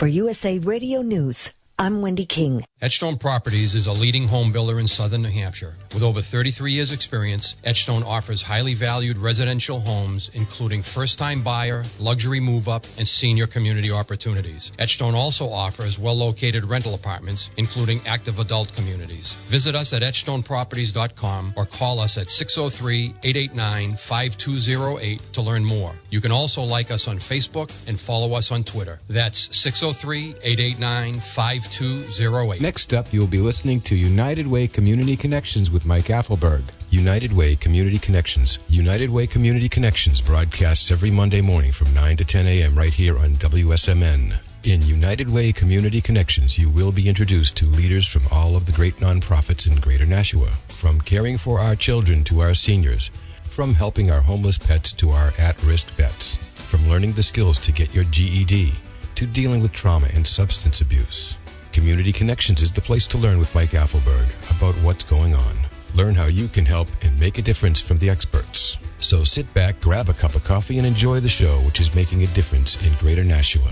For USA Radio News, I'm Wendy King. Edgestone Properties is a leading home builder in southern New Hampshire. With over 33 years' experience, Edgestone offers highly valued residential homes, including first time buyer, luxury move up, and senior community opportunities. Edgestone also offers well located rental apartments, including active adult communities. Visit us at edgestoneproperties.com or call us at 603 889 5208 to learn more. You can also like us on Facebook and follow us on Twitter. That's 603 889 5208. Next up, you will be listening to United Way Community Connections with Mike Apfelberg. United Way Community Connections. United Way Community Connections broadcasts every Monday morning from 9 to 10 a.m. right here on WSMN. In United Way Community Connections, you will be introduced to leaders from all of the great nonprofits in Greater Nashua, from caring for our children to our seniors, from helping our homeless pets to our at risk vets, from learning the skills to get your GED to dealing with trauma and substance abuse. Community Connections is the place to learn with Mike Apfelberg about what's going on. Learn how you can help and make a difference from the experts. So sit back, grab a cup of coffee, and enjoy the show, which is making a difference in Greater Nashua.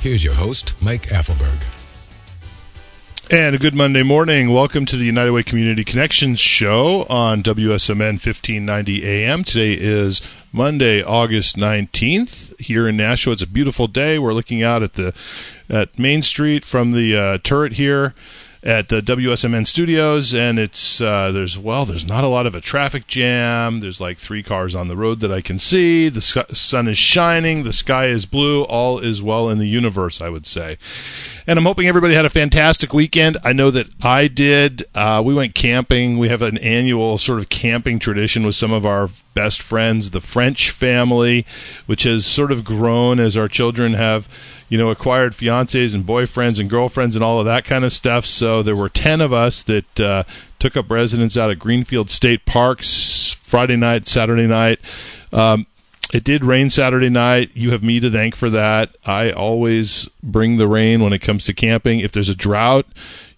Here's your host, Mike Apfelberg. And a good Monday morning. Welcome to the United Way Community Connections show on WSMN 1590 AM. Today is Monday, August 19th here in Nashua. It's a beautiful day. We're looking out at the at Main Street from the uh, turret here at the WSMN studios, and it's uh, there's well, there's not a lot of a traffic jam. There's like three cars on the road that I can see. The sc- sun is shining, the sky is blue. All is well in the universe, I would say. And I'm hoping everybody had a fantastic weekend. I know that I did. Uh, we went camping. We have an annual sort of camping tradition with some of our best friends, the French family, which has sort of grown as our children have you know, acquired fiancés and boyfriends and girlfriends and all of that kind of stuff. So there were 10 of us that uh, took up residence out at Greenfield State Parks Friday night, Saturday night. Um, it did rain Saturday night. You have me to thank for that. I always bring the rain when it comes to camping. If there's a drought,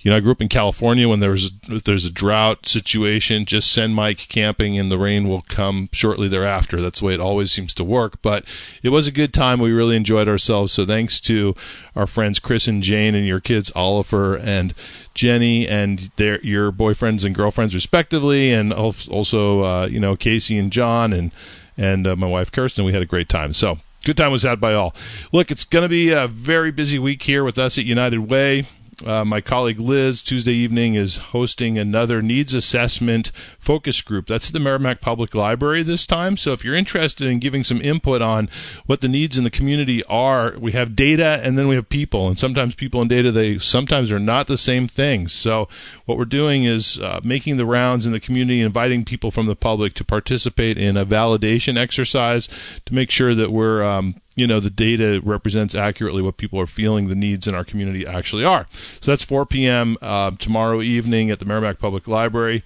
you know, I grew up in California. When there's there's a drought situation, just send Mike camping, and the rain will come shortly thereafter. That's the way it always seems to work. But it was a good time. We really enjoyed ourselves. So thanks to our friends Chris and Jane and your kids Oliver and Jenny and their your boyfriends and girlfriends respectively, and also uh, you know Casey and John and and uh, my wife Kirsten. We had a great time. So good time was had by all. Look, it's going to be a very busy week here with us at United Way. Uh, my colleague Liz Tuesday evening is hosting another needs assessment focus group. That's at the Merrimack Public Library this time. So if you're interested in giving some input on what the needs in the community are, we have data and then we have people. And sometimes people and data, they sometimes are not the same things. So what we're doing is uh, making the rounds in the community, inviting people from the public to participate in a validation exercise to make sure that we're um, you know the data represents accurately what people are feeling the needs in our community actually are. So that's 4 p.m. Uh, tomorrow evening at the Merrimack Public Library.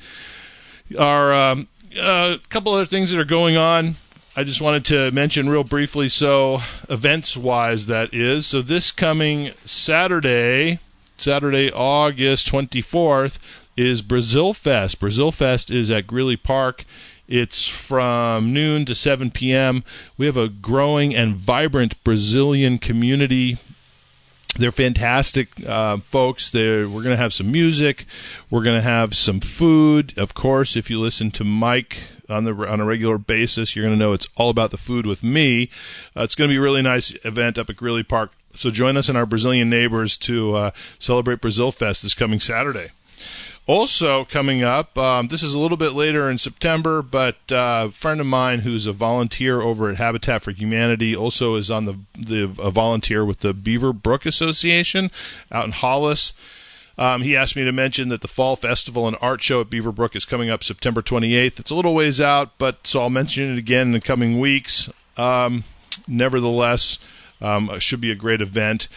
Our um, uh, couple other things that are going on. I just wanted to mention real briefly. So events wise, that is. So this coming Saturday, Saturday, August 24th, is Brazil Fest. Brazil Fest is at Greeley Park it's from noon to 7 p.m. We have a growing and vibrant Brazilian community. They're fantastic uh, folks. They're, we're going to have some music. We're going to have some food. Of course, if you listen to Mike on the on a regular basis, you're going to know it's all about the food with me. Uh, it's going to be a really nice event up at Greeley Park. So join us and our Brazilian neighbors to uh, celebrate Brazil Fest this coming Saturday. Also, coming up, um, this is a little bit later in September, but uh, a friend of mine who's a volunteer over at Habitat for Humanity also is on the, the a volunteer with the Beaver Brook Association out in Hollis. Um, he asked me to mention that the Fall Festival and Art Show at Beaver Brook is coming up September 28th. It's a little ways out, but so I'll mention it again in the coming weeks. Um, nevertheless, um, it should be a great event.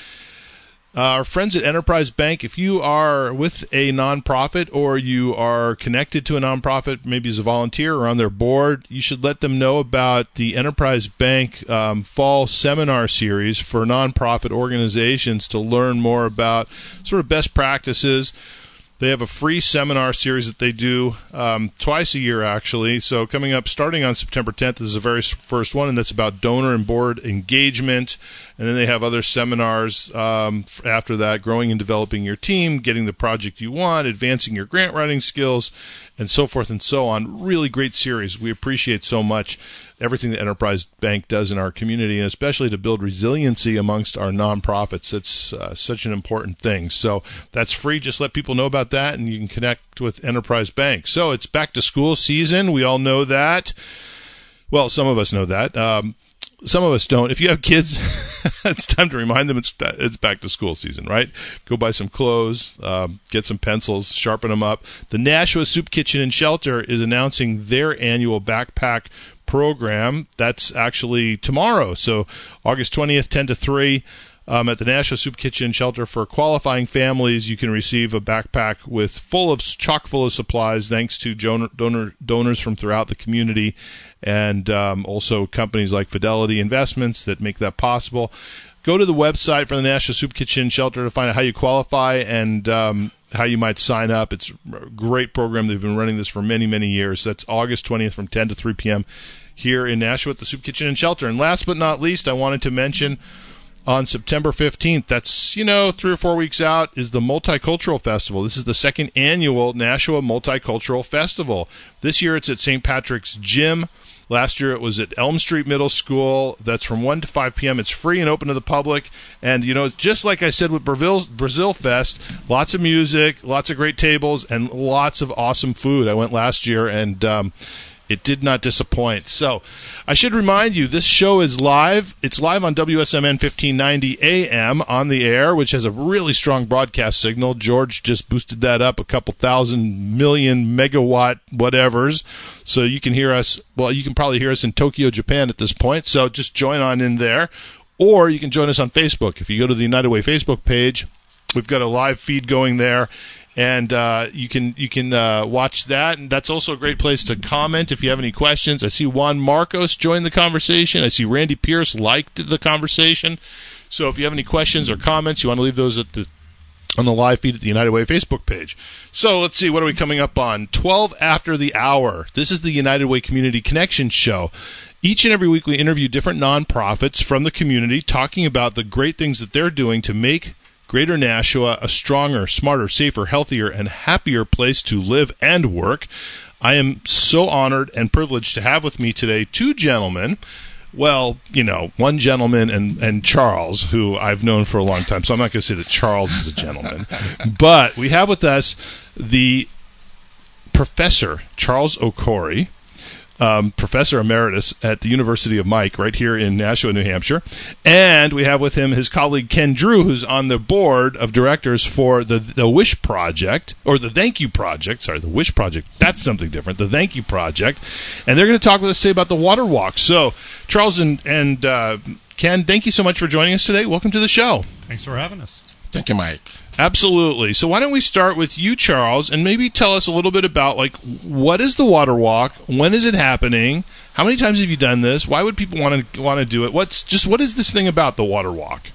Uh, our friends at Enterprise Bank, if you are with a nonprofit or you are connected to a nonprofit, maybe as a volunteer or on their board, you should let them know about the Enterprise Bank um, fall seminar series for nonprofit organizations to learn more about sort of best practices They have a free seminar series that they do um, twice a year, actually. So coming up, starting on September 10th, this is the very first one, and that's about donor and board engagement. And then they have other seminars um, after that, growing and developing your team, getting the project you want, advancing your grant writing skills, and so forth and so on. Really great series. We appreciate so much everything that Enterprise Bank does in our community, and especially to build resiliency amongst our nonprofits. It's uh, such an important thing. So that's free. Just let people know about that, and you can connect with Enterprise Bank. So it's back to school season. We all know that. Well, some of us know that. Um, some of us don't. If you have kids, it's time to remind them it's it's back to school season, right? Go buy some clothes, um, get some pencils, sharpen them up. The Nashua Soup Kitchen and Shelter is announcing their annual backpack program. That's actually tomorrow. So August 20th, 10 to 3. Um, at the Nashua Soup Kitchen Shelter for qualifying families, you can receive a backpack with full of chock full of supplies, thanks to donor, donor donors from throughout the community, and um, also companies like Fidelity Investments that make that possible. Go to the website for the Nashua Soup Kitchen Shelter to find out how you qualify and um, how you might sign up. It's a great program. They've been running this for many, many years. That's August 20th from 10 to 3 p.m. here in Nashua at the Soup Kitchen and Shelter. And last but not least, I wanted to mention on September 15th, that's, you know, three or four weeks out, is the Multicultural Festival. This is the second annual Nashua Multicultural Festival. This year it's at St. Patrick's Gym. Last year it was at Elm Street Middle School. That's from 1 to 5 p.m. It's free and open to the public. And, you know, just like I said with Brazil, Brazil Fest, lots of music, lots of great tables, and lots of awesome food. I went last year and, um, it did not disappoint. So, I should remind you, this show is live. It's live on WSMN 1590 AM on the air, which has a really strong broadcast signal. George just boosted that up a couple thousand million megawatt whatevers. So you can hear us, well, you can probably hear us in Tokyo, Japan at this point. So just join on in there. Or you can join us on Facebook. If you go to the United Way Facebook page, we've got a live feed going there and uh, you can you can uh, watch that. And that's also a great place to comment if you have any questions. I see Juan Marcos joined the conversation. I see Randy Pierce liked the conversation. So if you have any questions or comments, you want to leave those at the on the live feed at the United Way Facebook page. So let's see, what are we coming up on? 12 after the hour. This is the United Way Community Connection show. Each and every week, we interview different nonprofits from the community talking about the great things that they're doing to make Greater Nashua a stronger, smarter, safer, healthier, and happier place to live and work. I am so honored and privileged to have with me today two gentlemen. Well, you know, one gentleman and, and Charles, who I've known for a long time. So I'm not going to say that Charles is a gentleman. but we have with us the professor, Charles Okori um, professor emeritus at the University of Mike, right here in Nashua, New Hampshire. And we have with him his colleague Ken Drew, who's on the board of directors for the, the Wish Project, or the Thank You Project. Sorry, the Wish Project. That's something different. The Thank You Project. And they're going to talk with us today about the water walk. So, Charles and, and uh, Ken, thank you so much for joining us today. Welcome to the show. Thanks for having us. Thank you, Mike. Absolutely. So why don't we start with you, Charles, and maybe tell us a little bit about like what is the water walk? When is it happening? How many times have you done this? Why would people want to want to do it? What's just what is this thing about the water walk?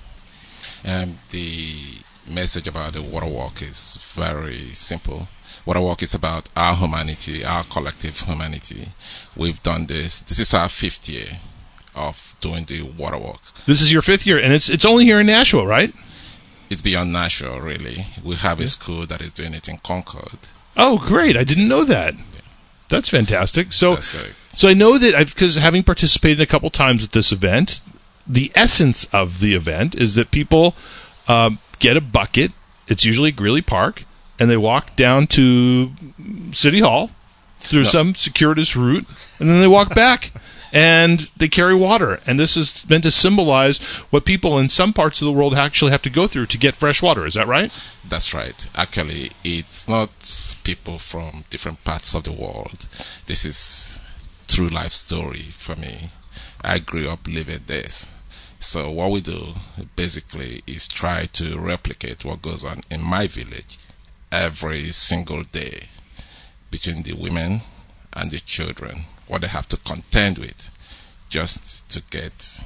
Um, the message about the water walk is very simple. Water walk is about our humanity, our collective humanity. We've done this. This is our fifth year of doing the water walk. This is your fifth year, and it's it's only here in Nashua, right? It's beyond Nashua, really. We have a school that is doing it in Concord. Oh, great! I didn't know that. Yeah. That's fantastic. So, That's so I know that I've because having participated a couple times at this event, the essence of the event is that people um, get a bucket. It's usually Greeley Park, and they walk down to City Hall through no. some circuitous route, and then they walk back. and they carry water. And this is meant to symbolize what people in some parts of the world actually have to go through to get fresh water. Is that right? That's right. Actually, it's not people from different parts of the world. This is true life story for me. I grew up living this. So what we do basically is try to replicate what goes on in my village every single day between the women and the children what they have to contend with just to get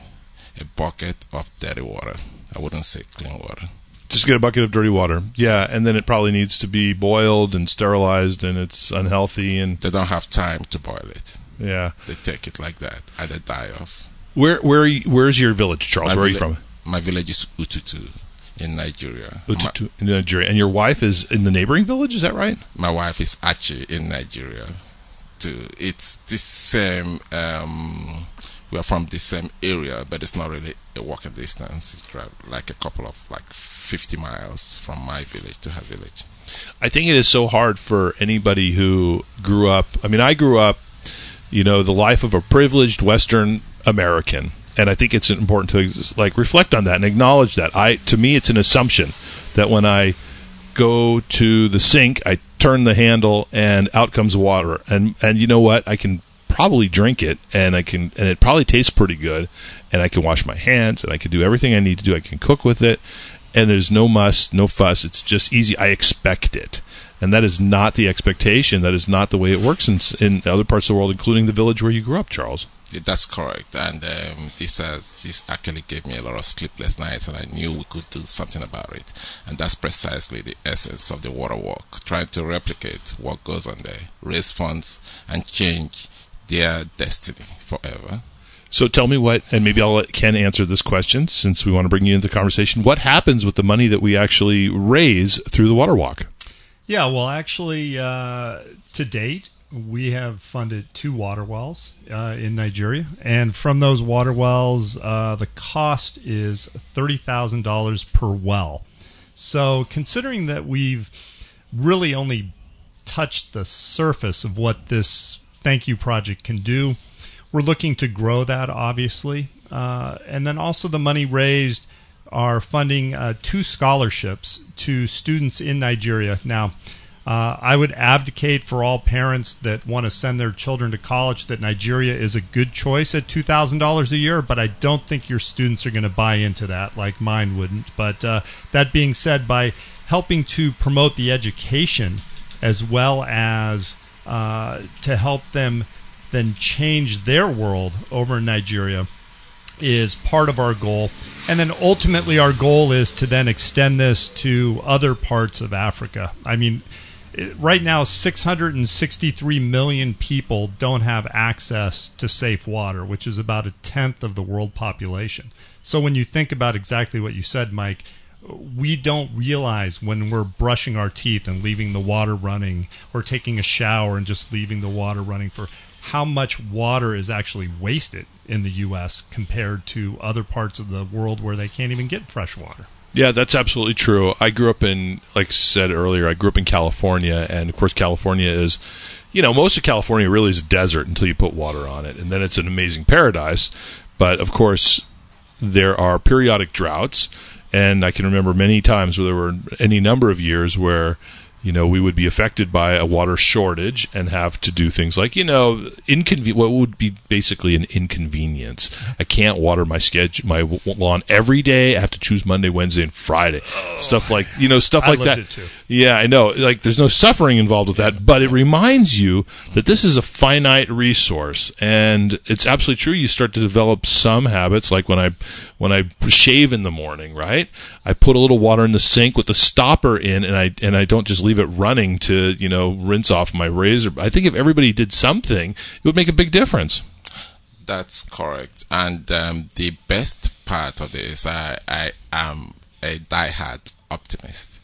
a bucket of dirty water. I wouldn't say clean water. Just get a bucket of dirty water. Yeah, and then it probably needs to be boiled and sterilized, and it's unhealthy. And They don't have time to boil it. yeah, They take it like that and they die off. where where you, where's your village, Charles? My where are you from? My village is Ututu in Nigeria. Ututu, in Nigeria, and your wife is in the neighboring village. Is that right? my wife is Achi in Nigeria. Too. It's the same. Um, we are from the same area, but it's not really a walking distance. It's like a couple of like 50 miles from my village to her village. I think it is so hard for anybody who grew up. I mean, I grew up, you know, the life of a privileged Western American, and I think it's important to like reflect on that and acknowledge that. I to me, it's an assumption that when I go to the sink, I turn the handle, and out comes water, and and you know what, I can probably drink it, and I can, and it probably tastes pretty good, and I can wash my hands, and I can do everything I need to do. I can cook with it, and there's no muss, no fuss. It's just easy. I expect it, and that is not the expectation. That is not the way it works in in other parts of the world, including the village where you grew up, Charles. That's correct, and um, this has this actually gave me a lot of sleepless nights, and I knew we could do something about it. And that's precisely the essence of the water walk: trying to replicate what goes on there, raise funds, and change their destiny forever. So tell me what, and maybe I'll let Ken answer this question since we want to bring you into the conversation. What happens with the money that we actually raise through the water walk? Yeah, well, actually, uh, to date, we have funded two water wells uh, in Nigeria, and from those water wells, uh, the cost is thirty thousand dollars per well. So, considering that we've really only touched the surface of what this thank you project can do, we're looking to grow that, obviously, uh, and then also the money raised are funding uh, two scholarships to students in Nigeria. Now, uh, I would advocate for all parents that want to send their children to college that Nigeria is a good choice at two thousand dollars a year, but I don't think your students are going to buy into that like mine wouldn't. But uh, that being said, by helping to promote the education as well as uh, to help them then change their world over in Nigeria is part of our goal. And then ultimately, our goal is to then extend this to other parts of Africa. I mean, right now, 663 million people don't have access to safe water, which is about a tenth of the world population. So when you think about exactly what you said, Mike, we don't realize when we're brushing our teeth and leaving the water running or taking a shower and just leaving the water running for how much water is actually wasted in the US compared to other parts of the world where they can't even get fresh water. Yeah, that's absolutely true. I grew up in, like I said earlier, I grew up in California, and of course, California is, you know, most of California really is desert until you put water on it, and then it's an amazing paradise. But of course, there are periodic droughts, and I can remember many times where there were any number of years where you know we would be affected by a water shortage and have to do things like you know inconven- what would be basically an inconvenience i can't water my schedule my lawn every day i have to choose monday wednesday and friday stuff like you know stuff I like that yeah, I know. Like, there's no suffering involved with that, but it reminds you that this is a finite resource, and it's absolutely true. You start to develop some habits, like when I when I shave in the morning, right? I put a little water in the sink with the stopper in, and I and I don't just leave it running to you know rinse off my razor. I think if everybody did something, it would make a big difference. That's correct. And um, the best part of this, I, I am a diehard optimist.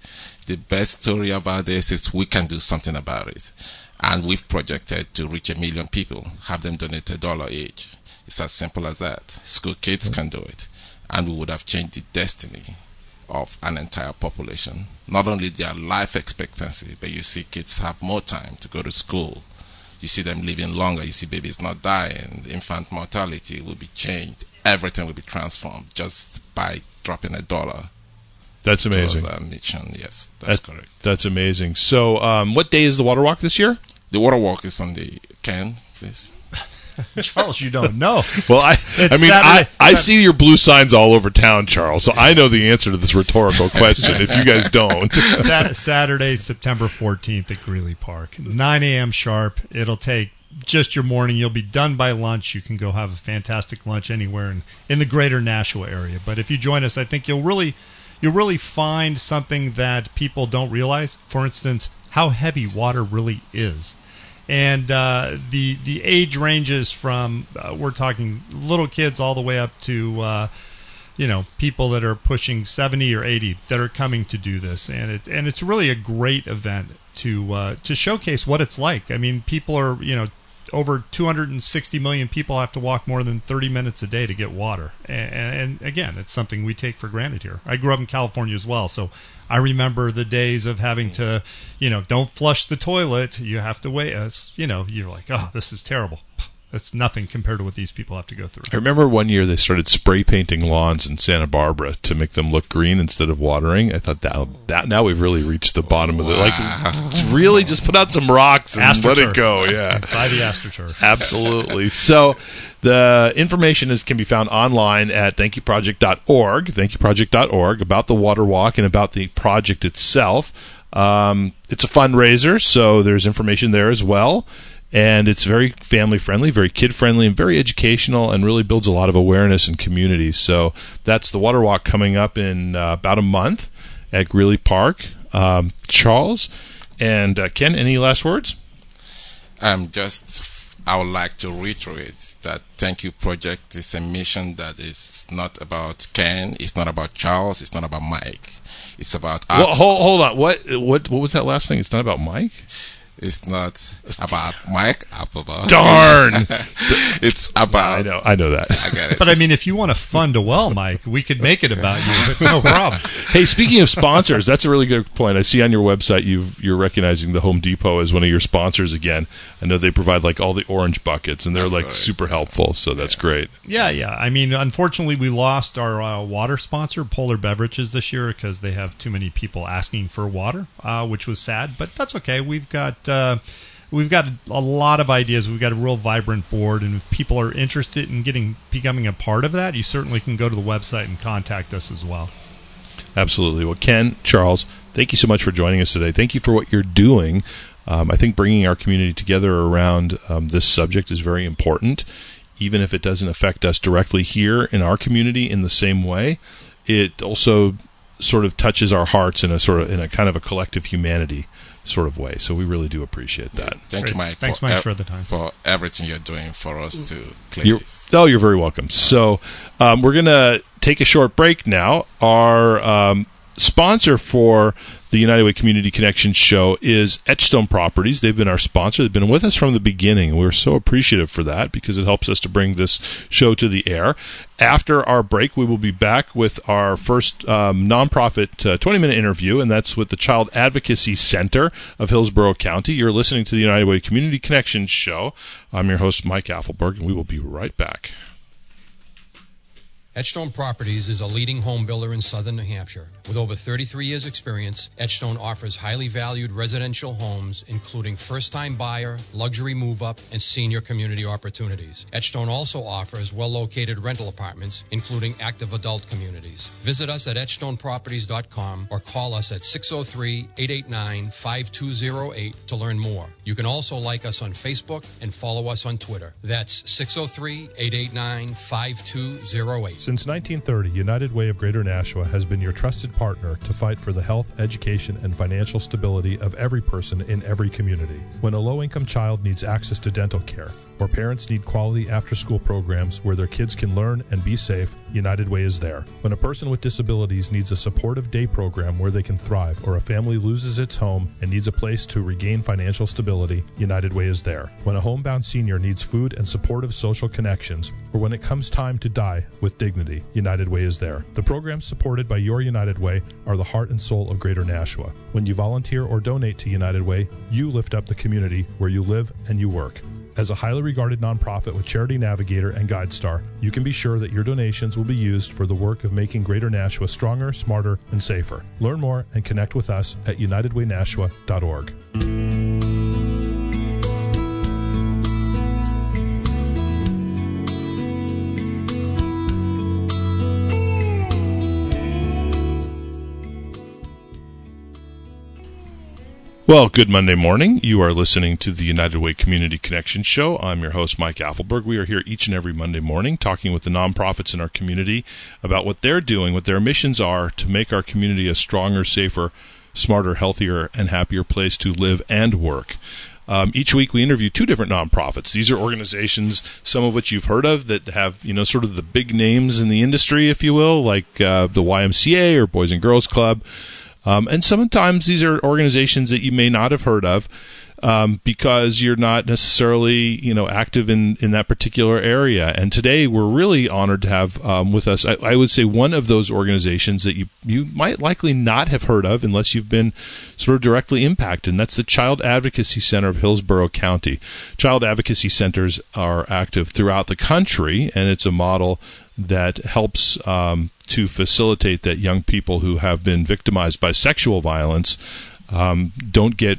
The best story about this is we can do something about it. And we've projected to reach a million people, have them donate a dollar each. It's as simple as that. School kids can do it. And we would have changed the destiny of an entire population. Not only their life expectancy, but you see kids have more time to go to school. You see them living longer. You see babies not dying. Infant mortality will be changed. Everything will be transformed just by dropping a dollar That's amazing. our mission. Yes, that's That- correct. That's amazing. So, um, what day is the water walk this year? The water walk is on the Ken, please. Charles, you don't know. Well, I, I mean, I, Saturday- I see your blue signs all over town, Charles. So I know the answer to this rhetorical question. if you guys don't, Sat- Saturday, September 14th at Greeley Park, 9 a.m. sharp. It'll take just your morning. You'll be done by lunch. You can go have a fantastic lunch anywhere in, in the greater Nashua area. But if you join us, I think you'll really you'll really find something that people don't realize. For instance, how heavy water really is. And uh, the the age ranges from uh, we're talking little kids all the way up to uh, you know people that are pushing 70 or 80 that are coming to do this. And it's and it's really a great event to uh, to showcase what it's like. I mean people are you know over 260 million people have to walk more than 30 minutes a day to get water. And, and again it's something we take for granted here. I grew up in california as well so i remember the days of having to you know don't flush the toilet. You have to wait. As you know you're like oh this is terrible that's nothing compared to what these people have to go through. I remember one year they started spray painting lawns in Santa Barbara to make them look green instead of watering. I thought that that now we've really reached the bottom of it. Like, really, just put out some rocks and let it go. Yeah, buy the astroturf. Absolutely. So, the information is can be found online at thankyouproject.org, thankyouproject.org about the water walk and about the project itself. Um, it's a fundraiser, so there's information there as well and it's very family friendly, very kid friendly, and very educational, and really builds a lot of awareness and community. So that's the Water Walk coming up in uh, about a month at Greeley Park. Um, Charles and uh, Ken, any last words? Um, just I would like to reiterate that Thank You Project is a mission that is not about Ken, it's not about Charles, it's not about Mike. It's about. Well, hold, hold on. What what what was that last thing? It's not about Mike. It's not about Mike Applebaum. Darn! it's about. I know, I know that. I get it. But I mean, if you want to fund a well, Mike, we could make it about you. It's no problem. hey, speaking of sponsors, that's a really good point. I see on your website you you're recognizing the Home Depot as one of your sponsors again. I know they provide like all the orange buckets, and they're That's like right. super helpful. So that's great. Yeah, yeah. I mean, unfortunately, we lost our uh, water sponsor, Polar Beverages, this year because they have too many people asking for water, uh, which was sad. But that's okay. We've got uh, we've got a lot of ideas. We've got a real vibrant board, and if people are interested in getting becoming a part of that, you certainly can go to the website and contact us as well. Absolutely. Well, Ken, Charles, thank you so much for joining us today. Thank you for what you're doing. Um, I think bringing our community together around um, this subject is very important, even if it doesn't affect us directly here in our community in the same way. It also sort of touches our hearts in a sort of in a kind of a collective humanity sort of way. So we really do appreciate that. Thank you, Mike. Thanks, for Mike, ev- for the time. For everything you're doing for us to play. You're, oh, you're very welcome. So um, we're going to take a short break now. Our um, sponsor for the United Way Community Connections show is Edgestone Properties. They've been our sponsor. They've been with us from the beginning. We're so appreciative for that because it helps us to bring this show to the air. After our break, we will be back with our first um, nonprofit uh, 20 minute interview, and that's with the Child Advocacy Center of Hillsborough County. You're listening to the United Way Community Connections show. I'm your host, Mike Apfelberg, and we will be right back. Edgestone Properties is a leading home builder in southern New Hampshire. With over 33 years' experience, Edgestone offers highly valued residential homes, including first time buyer, luxury move up, and senior community opportunities. Edgestone also offers well located rental apartments, including active adult communities. Visit us at edgestoneproperties.com or call us at 603 889 5208 to learn more. You can also like us on Facebook and follow us on Twitter. That's 603 889 5208. Since 1930, United Way of Greater Nashua has been your trusted partner to fight for the health, education, and financial stability of every person in every community. When a low income child needs access to dental care, or parents need quality after school programs where their kids can learn and be safe, United Way is there. When a person with disabilities needs a supportive day program where they can thrive, or a family loses its home and needs a place to regain financial stability, United Way is there. When a homebound senior needs food and supportive social connections, or when it comes time to die with dignity, United Way is there. The programs supported by your United Way are the heart and soul of Greater Nashua. When you volunteer or donate to United Way, you lift up the community where you live and you work. As a highly regarded nonprofit with Charity Navigator and GuideStar, you can be sure that your donations will be used for the work of making Greater Nashua stronger, smarter, and safer. Learn more and connect with us at unitedwaynashua.org. Well, good Monday morning. You are listening to the United Way Community Connection Show. I'm your host, Mike Apfelberg. We are here each and every Monday morning talking with the nonprofits in our community about what they're doing, what their missions are to make our community a stronger, safer, smarter, healthier, and happier place to live and work. Um, each week we interview two different nonprofits. These are organizations, some of which you've heard of, that have you know sort of the big names in the industry, if you will, like uh, the YMCA or Boys and Girls Club. Um, and sometimes these are organizations that you may not have heard of um, because you're not necessarily you know active in in that particular area. And today we're really honored to have um, with us. I, I, would say one of those organizations that you you might likely not have heard of unless you've been sort of directly impacted. And that's the Child Advocacy Center of Hillsborough County. Child advocacy centers are active throughout the country, and it's a model that helps um, to facilitate that young people who have been victimized by sexual violence um, don't get,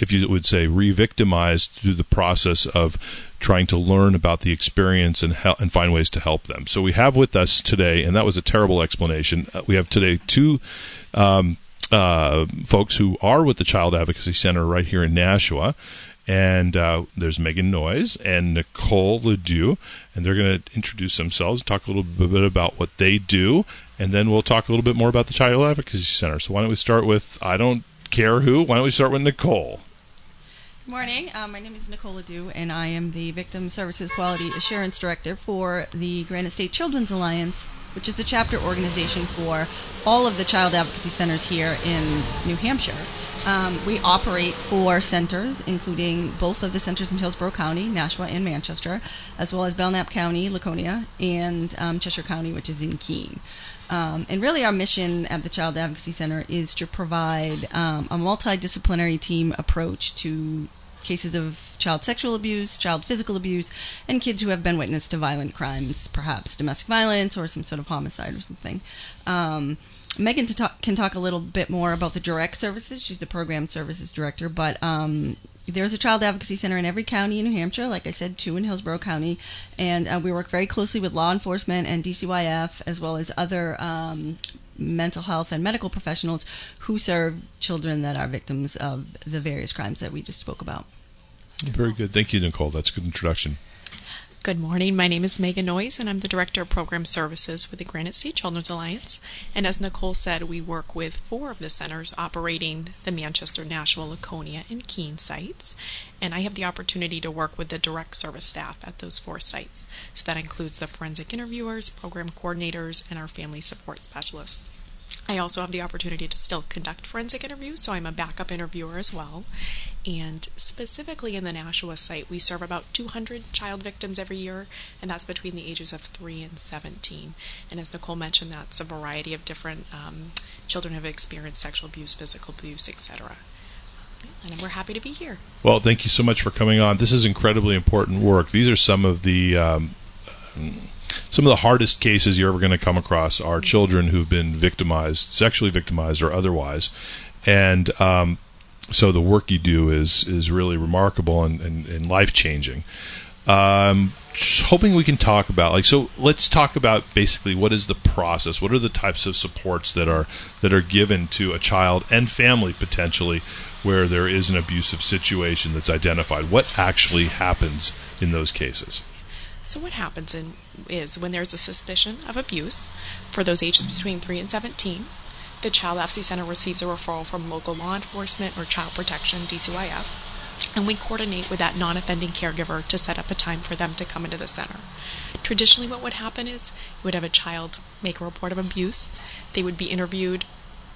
if you would say, re-victimized through the process of trying to learn about the experience and hel- and find ways to help them. So we have with us today, and that was a terrible explanation. Uh, we have today two. Um, uh, folks who are with the Child Advocacy Center right here in Nashua, and uh, there's Megan Noyes and Nicole Ledoux, and they're going to introduce themselves, talk a little bit about what they do, and then we'll talk a little bit more about the Child Advocacy Center. So why don't we start with I don't care who? Why don't we start with Nicole? Good morning. Um, my name is Nicole Ledoux, and I am the Victim Services Quality Assurance Director for the Granite State Children's Alliance, which is the chapter organization for all of the child advocacy centers here in New Hampshire. Um, we operate four centers, including both of the centers in Hillsborough County, Nashua and Manchester, as well as Belknap County, Laconia, and um, Cheshire County, which is in Keene. Um, and really, our mission at the Child Advocacy Center is to provide um, a multidisciplinary team approach to cases of child sexual abuse, child physical abuse, and kids who have been witness to violent crimes, perhaps domestic violence or some sort of homicide or something. Um, Megan talk, can talk a little bit more about the direct services. She's the program services director, but um, there's a child advocacy center in every county in New Hampshire. Like I said, two in Hillsborough County, and uh, we work very closely with law enforcement and DCYF as well as other um, mental health and medical professionals who serve children that are victims of the various crimes that we just spoke about. Very good. Thank you, Nicole. That's a good introduction. Good morning. My name is Megan Noyes, and I'm the Director of Program Services with the Granite State Children's Alliance. And as Nicole said, we work with four of the centers operating the Manchester, Nashua, Laconia, and Keene sites. And I have the opportunity to work with the direct service staff at those four sites. So that includes the forensic interviewers, program coordinators, and our family support specialists. I also have the opportunity to still conduct forensic interviews, so I'm a backup interviewer as well. And specifically in the Nashua site, we serve about 200 child victims every year, and that's between the ages of 3 and 17. And as Nicole mentioned, that's a variety of different um, children who have experienced sexual abuse, physical abuse, etc. And we're happy to be here. Well, thank you so much for coming on. This is incredibly important work. These are some of the. Um, some of the hardest cases you're ever going to come across are children who've been victimized, sexually victimized or otherwise, and um, so the work you do is is really remarkable and, and, and life changing. Um, hoping we can talk about like so. Let's talk about basically what is the process. What are the types of supports that are that are given to a child and family potentially where there is an abusive situation that's identified. What actually happens in those cases? So, what happens in, is when there's a suspicion of abuse for those ages between 3 and 17, the Child Advocacy Center receives a referral from local law enforcement or child protection, DCYF, and we coordinate with that non offending caregiver to set up a time for them to come into the center. Traditionally, what would happen is you would have a child make a report of abuse, they would be interviewed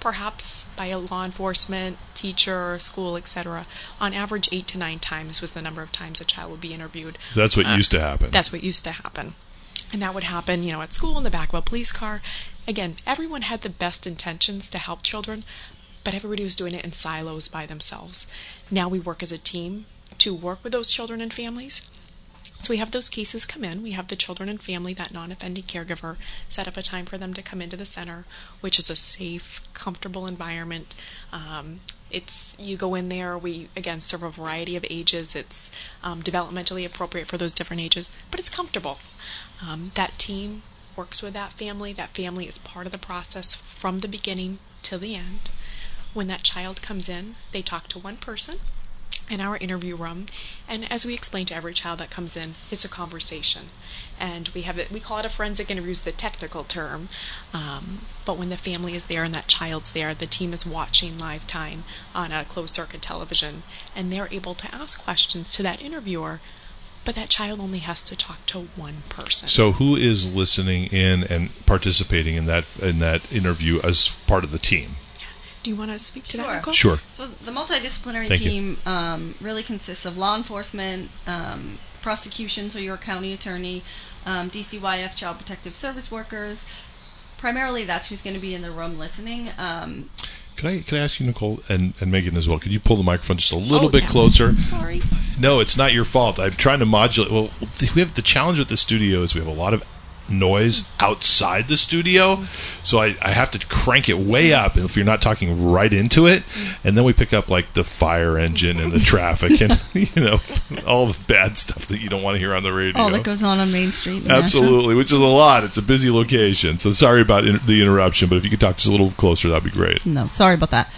perhaps by a law enforcement, teacher, school, etc. On average, eight to nine times was the number of times a child would be interviewed. So that's what uh, used to happen. That's what used to happen. And that would happen, you know, at school in the back of a police car. Again, everyone had the best intentions to help children, but everybody was doing it in silos by themselves. Now we work as a team to work with those children and families so we have those cases come in. We have the children and family, that non offending caregiver, set up a time for them to come into the center, which is a safe, comfortable environment. Um, it's you go in there. We again serve a variety of ages. It's um, developmentally appropriate for those different ages, but it's comfortable. Um, that team works with that family. That family is part of the process from the beginning to the end. When that child comes in, they talk to one person in our interview room and as we explain to every child that comes in it's a conversation and we have it we call it a forensic interview is the technical term um, but when the family is there and that child's there the team is watching live time on a closed circuit television and they're able to ask questions to that interviewer but that child only has to talk to one person So who is listening in and participating in that in that interview as part of the team? Do you want to speak to that Nicole? Sure. So the multidisciplinary Thank team um, really consists of law enforcement, um, prosecution, so your county attorney, um, DCYF, child protective service workers. Primarily, that's who's going to be in the room listening. Um, Can I can I ask you, Nicole and, and Megan as well? Could you pull the microphone just a little Oh, bit yeah. closer? sorry. No, it's not your fault. I'm trying to modulate. Well, we have the challenge with the studio is we have a lot of noise outside the studio, so I, I have to crank it way up if you're not talking right into it, and then we pick up like the fire engine and the traffic and you know all the bad stuff that you don't want to hear on the radio. All that goes on on Main Street. Absolutely, which is a lot. It's a busy location, so sorry about in- the interruption. But if you could talk just a little closer, that'd be great. No, sorry about that.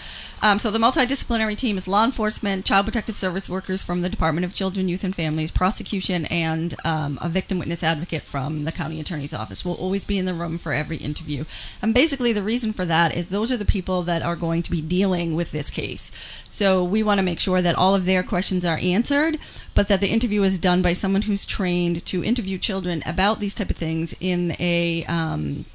Um, so the multidisciplinary team is law enforcement, child protective service workers from the Department of Children, Youth, and Families, prosecution, and um, a victim witness advocate from the county attorney's office. Will always be in the room for every interview. And basically, the reason for that is those are the people that are going to be dealing with this case. So we want to make sure that all of their questions are answered, but that the interview is done by someone who's trained to interview children about these type of things in a um,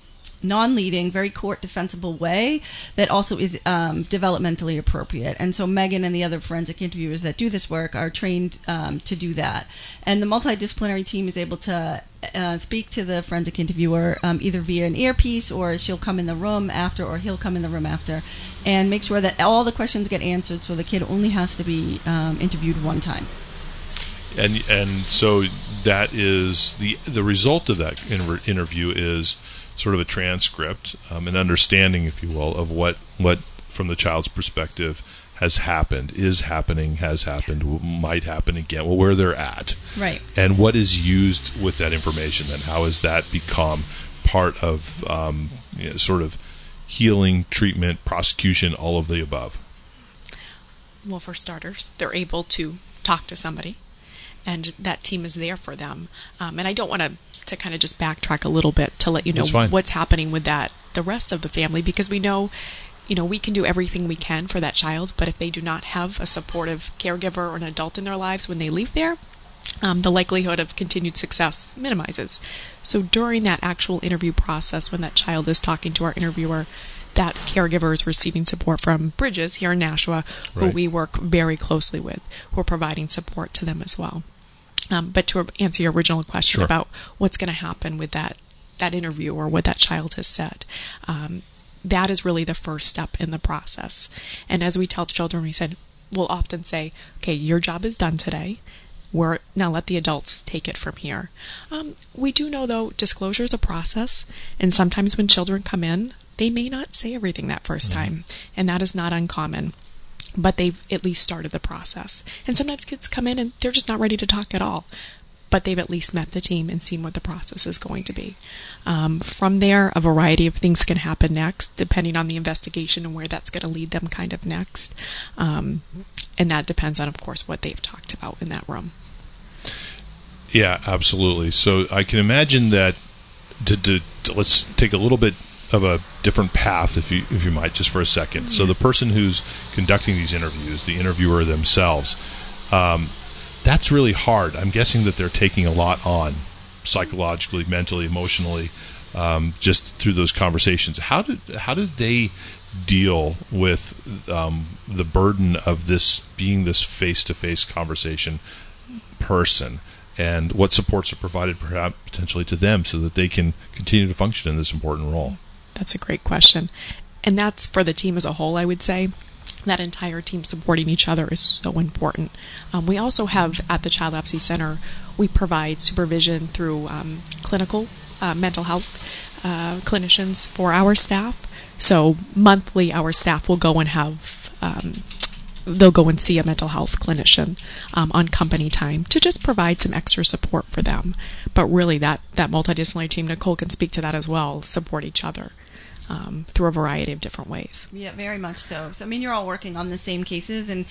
non-leading, very court defensible way that also is um, developmentally appropriate. And so Megan and the other forensic interviewers that do this work are trained um, to do that. And the multidisciplinary team is able to uh, speak to the forensic interviewer um, either via an earpiece or she'll come in the room after or he'll come in the room after and make sure that all the questions get answered so the kid only has to be um, interviewed one time. and and so that is the the result of that inter- interview is sort of a transcript, um, an understanding, if you will, of what what from the child's perspective has happened, is happening, has happened, might happen again. Well, where they're at, Right. and what is used with that information. Then how has that become part of um, you know, sort of healing, treatment, prosecution, all of the above. Well, for starters, they're able to talk to somebody, and that team is there for them. Um, and I don't want to to kind of just backtrack a little bit to let you know what's happening with that the rest of the family because we know. You know, we can do everything we can for that child, but if they do not have a supportive caregiver or an adult in their lives when they leave there, um, the likelihood of continued success minimizes. So during that actual interview process, when that child is talking to our interviewer, that caregiver is receiving support from Bridges here in Nashua, who Right. we work very closely with, who are providing support to them as well. Um, but to answer your original question Sure. about what's going to happen with that that interview or what that child has said, um, that is really the first step in the process. And as we tell children, we said we'll often say, "Okay, your job is done today. We're now let the adults take it from here." Um, we do know though disclosure is a process, and sometimes when children come in, they may not say everything that 1st time, and that is not uncommon but they've at least started the process. And sometimes kids come in and they're just not ready to talk at all, but they've at least met the team and seen what the process is going to be. Um, from there, a variety of things can happen next, depending on the investigation and where that's going to lead them kind of next. Um, and that depends on, of course, what they've talked about in that room. Yeah, absolutely. So I can imagine that. To, to, to- let's take a little bit of a different path, if you if you might, just for a second. So the person who's conducting these interviews, the interviewer themselves, um, that's really hard. I'm guessing that they're taking a lot on, psychologically, mentally, emotionally, um, just through those conversations. How did how did they deal with um, the burden of this being this face to face conversation person and what supports are provided perhaps potentially to them so that they can continue to function in this important role That's a great question. And that's for the team as a whole, I would say. That entire team supporting each other is so important. Um, we also have at the Child Advocacy Center, we provide supervision through um, clinical uh, mental health uh, clinicians for our staff. So monthly, our staff will go and have um, they'll go and see a mental health clinician um, on company time to just provide some extra support for them. But really, that that multidisciplinary team, Nicole can speak to that as well. Support each other. Um, through a variety of different ways. Yeah, very much so. So, I mean, you're all working on the same cases and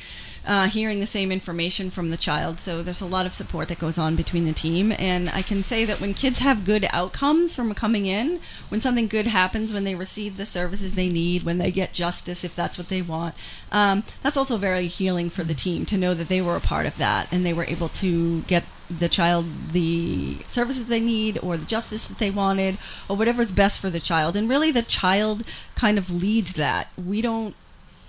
uh, hearing the same information from the child. So, there's a lot of support that goes on between the team. And I can say that when kids have good outcomes from coming in, when something good happens, when they receive the services they need, when they get justice, if that's what they want, um, that's also very healing for the team to know that they were a part of that and they were able to get the child the services they need or the justice that they wanted or whatever is best for the child. And really the child kind of leads that. We don't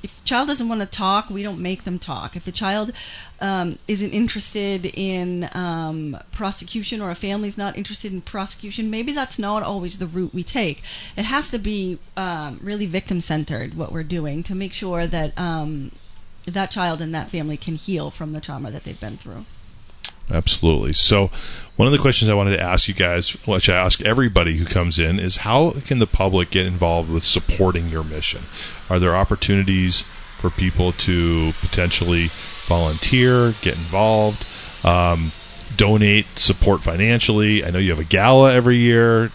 if a child doesn't want to talk we don't make them talk. If a child um, isn't interested in um, prosecution or a family's not interested in prosecution maybe that's not always the route we take. It has to be um, really victim centered what we're doing to make sure that um, that child and that family can heal from the trauma that they've been through Absolutely. So, one of the questions I wanted to ask you guys, which I ask everybody who comes in, is how can the public get involved with supporting your mission? Are there opportunities for people to potentially volunteer, get involved, um, donate, support financially? I know you have a gala every year.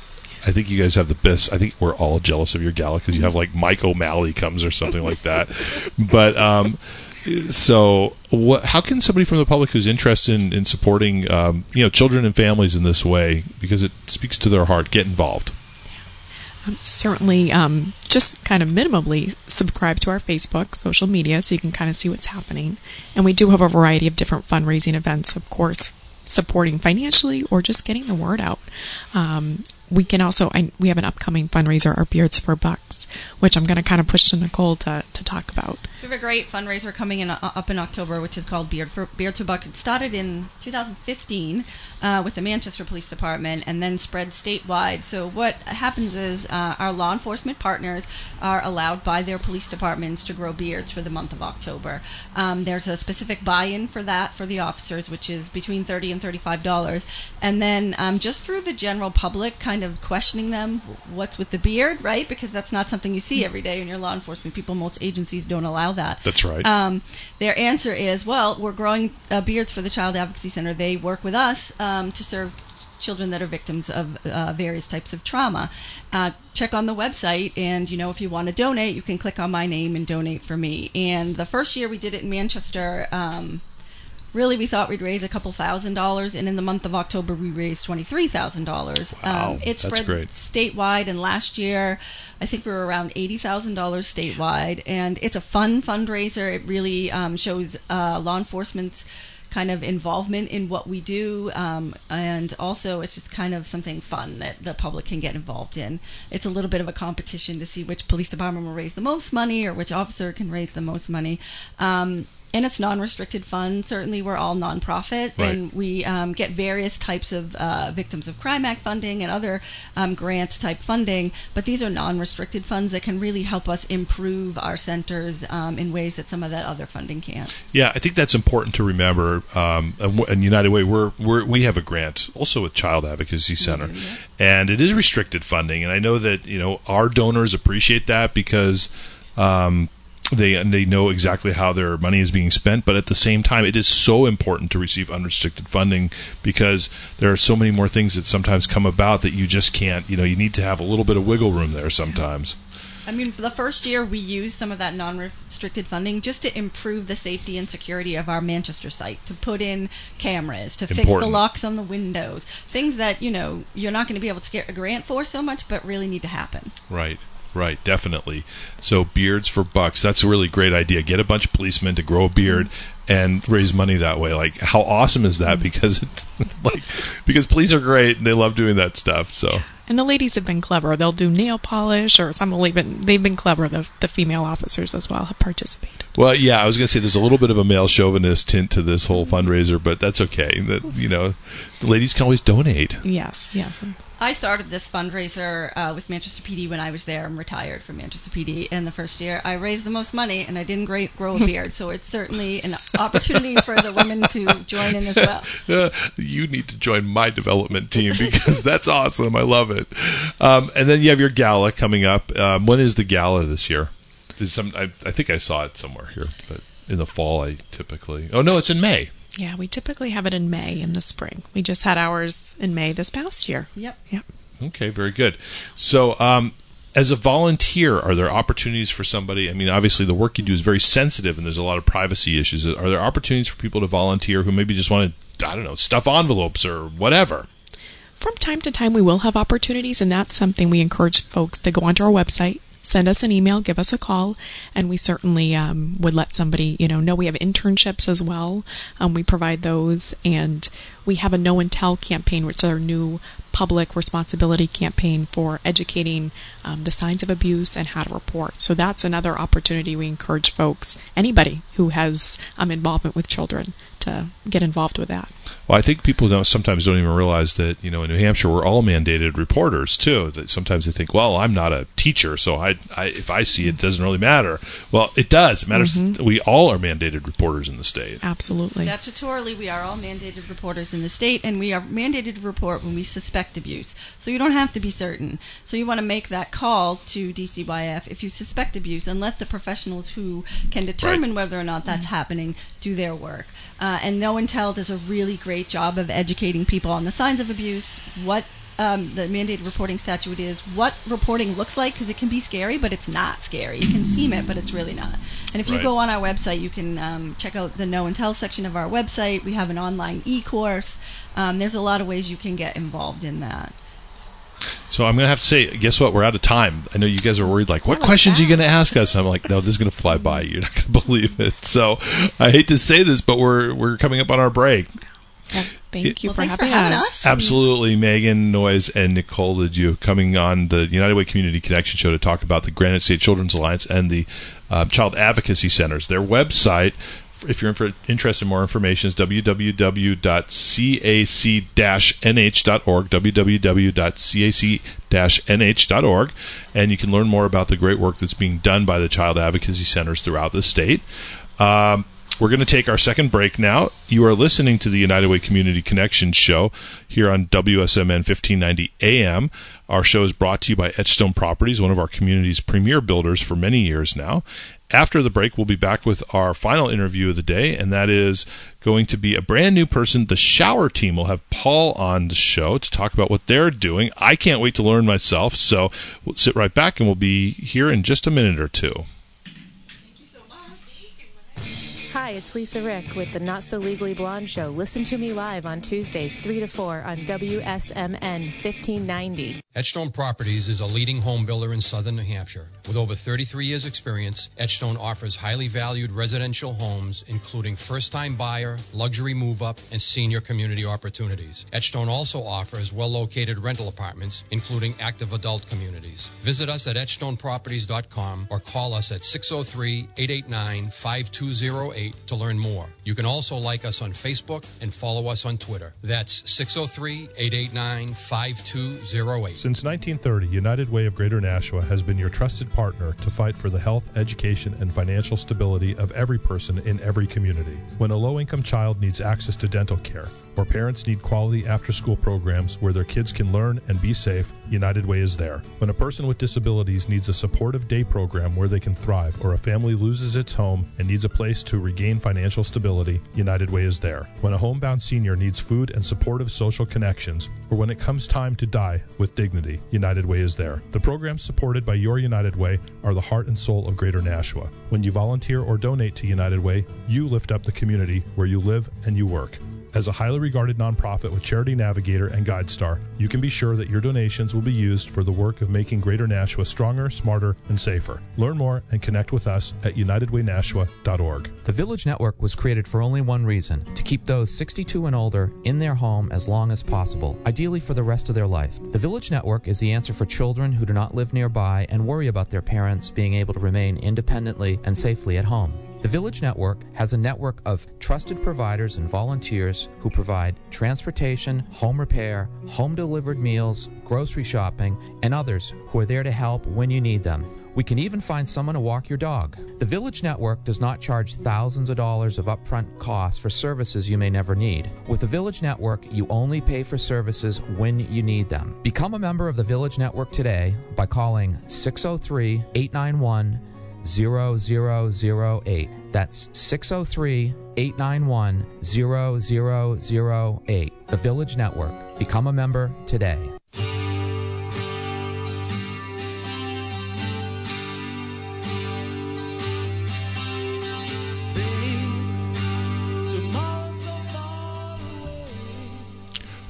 I think you guys have the best. I think we're all jealous of your gala because you have like Mike O'Malley comes or something like that. But um, so, what, how can somebody from the public who's interested in, in supporting, um, you know, children and families in this way, because it speaks to their heart, get involved? Um, certainly, um, just kind of minimally subscribe to our Facebook, social media, so you can kind of see what's happening. And we do have a variety of different fundraising events, of course, supporting financially or just getting the word out. Um, we can also I, we have an upcoming fundraiser, our Beards for Bucks, which I'm going to kind of push to Nicole to, to talk about. So we have a great fundraiser coming in uh, up in October, which is called Beard for Beard to Buck. It started in 2015 uh, with the Manchester Police Department and then spread statewide. So what happens is uh, our law enforcement partners are allowed by their police departments to grow beards for the month of October. Um, there's a specific buy-in for that for the officers, which is between 30 and 35 dollars, and then um, just through the general public, kind of questioning them, what's with the beard, right? Because that's not something you see every day in your law enforcement people. Most agencies don't allow that. That's right. Um, their answer is, well, we're growing uh, beards for the Child Advocacy Center. They work with us um, to serve children that are victims of uh, various types of trauma. Uh, check on the website, and you know if you want to donate, you can click on my name and donate for me. And the first year we did it in Manchester. Um, really we thought we'd raise a couple thousand dollars and in the month of october we raised $23000 Wow, um, it that's spread great. statewide and last year i think we were around $80000 statewide and it's a fun fundraiser. It really um, shows uh, law enforcement's kind of involvement in what we do um, and also it's just kind of something fun that the public can get involved in. It's a little bit of a competition to see which police department will raise the most money or which officer can raise the most money. Um, and it's non-restricted funds. Certainly, we're all nonprofit, Right. and we um, get various types of uh, Victims of Crime Act funding and other um, grant type funding. But these are non-restricted funds that can really help us improve our centers um, in ways that some of that other funding can't. Yeah, I think that's important to remember. Um, and, and United Way, we're, we're we have a grant also with Child Advocacy Center, and it is restricted funding. And I know that you know our donors appreciate that because um, they they know exactly how their money is being spent. But at the same time, it is so important to receive unrestricted funding because there are so many more things that sometimes come about that you just can't. You know, you need to have a little bit of wiggle room there sometimes. I mean, for the first year, we used some of that non-restricted funding just to improve the safety and security of our Manchester site, to put in cameras, to fix the locks on the windows, things that you know you're not going to be able to get a grant for so much, but really need to happen. Right, right, definitely. So beards for bucks. That's a really great idea. Get a bunch of policemen to grow a beard and raise money that way. Like how awesome is that? Mm-hmm. Because it's like because police are great and they love doing that stuff. So And the ladies have been clever. They'll do nail polish, or some will even they've been clever. The the female officers as well have participated. well, yeah, I was gonna say there's a little bit of a male chauvinist tint to this whole fundraiser, but that's okay. That you know, the ladies can always donate. Yes, yes. I started this fundraiser uh, with Manchester PD when I was there. I'm retired from Manchester PD. And the first year, I raised the most money, and I didn't grow a beard. so it's certainly an opportunity for the women to join in as well. You need to join my development team because that's awesome. I love it. Um, and then you have your gala coming up. Um, when is the gala this year? Is some I, I think I saw it somewhere here, but in the fall I typically. Oh no, it's in May. Yeah, we typically have it in May in the spring. We just had ours in May this past year. Yep. Yep. Okay, very good. So, um, as a volunteer, are there opportunities for somebody? I mean, obviously, the work you do is very sensitive, and there's a lot of privacy issues. Are there opportunities for people to volunteer who maybe just want to, I don't know, stuff envelopes or whatever? From time to time, we will have opportunities, and that's something we encourage folks to go onto our website, send us an email, give us a call, and we certainly um, would let somebody you know know we have internships as well. Um, we provide those, and we have a Know and Tell campaign, which is our new public responsibility campaign for educating um, the signs of abuse and how to report. So that's another opportunity we encourage folks, anybody who has um, involvement with children, to get involved with that. Well, I think people don't sometimes don't even realize that you know in New Hampshire we're all mandated reporters too. That sometimes they think, well, I'm not a teacher, so I, I if I see it, it doesn't really matter. Well, it does. It matters. Mm-hmm. We all are mandated reporters in the state. Absolutely. Statutorily, we are all mandated reporters in the state, and we are mandated to report when we suspect abuse. So you don't have to be certain. So you want to make that call to DCYF if you suspect abuse, and let the professionals who can determine right. whether or not that's mm-hmm. happening do their work. Uh, and Know and Tell does a really great job of educating people on the signs of abuse, what um, the mandated reporting statute is, what reporting looks like, because it can be scary, but it's not scary. You can seem it, but it's really not. And if you go on our website, you can um, check out the Know and Tell section of our website. We have an online e course. Um, there's a lot of ways you can get involved in that. So I'm going to have to say, guess what? We're out of time. I know you guys are worried, like, what questions are you going to ask us? I'm like, no, this is going to fly by. You're not going to believe it. So I hate to say this, but we're we're coming up on our break. thank it, you well, for, having, for having us. us. Absolutely. Megan Noyes and Nicole Ledoux coming on the United Way Community Connection Show to talk about the Granite State Children's Alliance and the uh, Child Advocacy Centers. Their website if you're interested in more information, is www.cac-nh.org, www.cac-nh.org, and you can learn more about the great work that's being done by the child advocacy centers throughout the state. Um, we're going to take our second break now. You are listening to the United Way Community Connection show here on WSMN 1590 AM. Our show is brought to you by Edgestone Properties, one of our community's premier builders for many years now. After the break, we'll be back with our final interview of the day, and that is going to be a brand new person. The Shower Team will have Paul on the show to talk about what they're doing. I can't wait to learn myself, so we'll sit right back and we'll be here in just a minute or two. Hi, it's Lisa Rick with the Not So Legally Blonde Show. Listen to me live on Tuesdays, 3 to 4 on WSMN 1590. Edgestone Properties is a leading home builder in southern New Hampshire. With over 33 years' experience, Edgestone offers highly valued residential homes, including first time buyer, luxury move up, and senior community opportunities. Edgestone also offers well located rental apartments, including active adult communities. Visit us at edgestoneproperties.com or call us at 603 889 5208 to learn more. You can also like us on Facebook and follow us on Twitter. That's 603 889 5208. Since 1930, United Way of Greater Nashua has been your trusted partner to fight for the health, education, and financial stability of every person in every community. When a low income child needs access to dental care, or parents need quality after school programs where their kids can learn and be safe, United Way is there. When a person with disabilities needs a supportive day program where they can thrive, or a family loses its home and needs a place to regain financial stability, United Way is there. When a homebound senior needs food and supportive social connections, or when it comes time to die with dignity, United Way is there. The programs supported by your United Way are the heart and soul of Greater Nashua. When you volunteer or donate to United Way, you lift up the community where you live and you work. As a highly regarded nonprofit with Charity Navigator and GuideStar, you can be sure that your donations will be used for the work of making Greater Nashua stronger, smarter, and safer. Learn more and connect with us at unitedwaynashua.org. The Village Network was created for only one reason to keep those 62 and older in their home as long as possible, ideally for the rest of their life. The Village Network is the answer for children who do not live nearby and worry about their parents being able to remain independently and safely at home. The Village Network has a network of trusted providers and volunteers who provide transportation, home repair, home delivered meals, grocery shopping, and others who are there to help when you need them. We can even find someone to walk your dog. The Village Network does not charge thousands of dollars of upfront costs for services you may never need. With the Village Network, you only pay for services when you need them. Become a member of the Village Network today by calling 603 891 0008. That's 603 891 0008. The Village Network. Become a member today.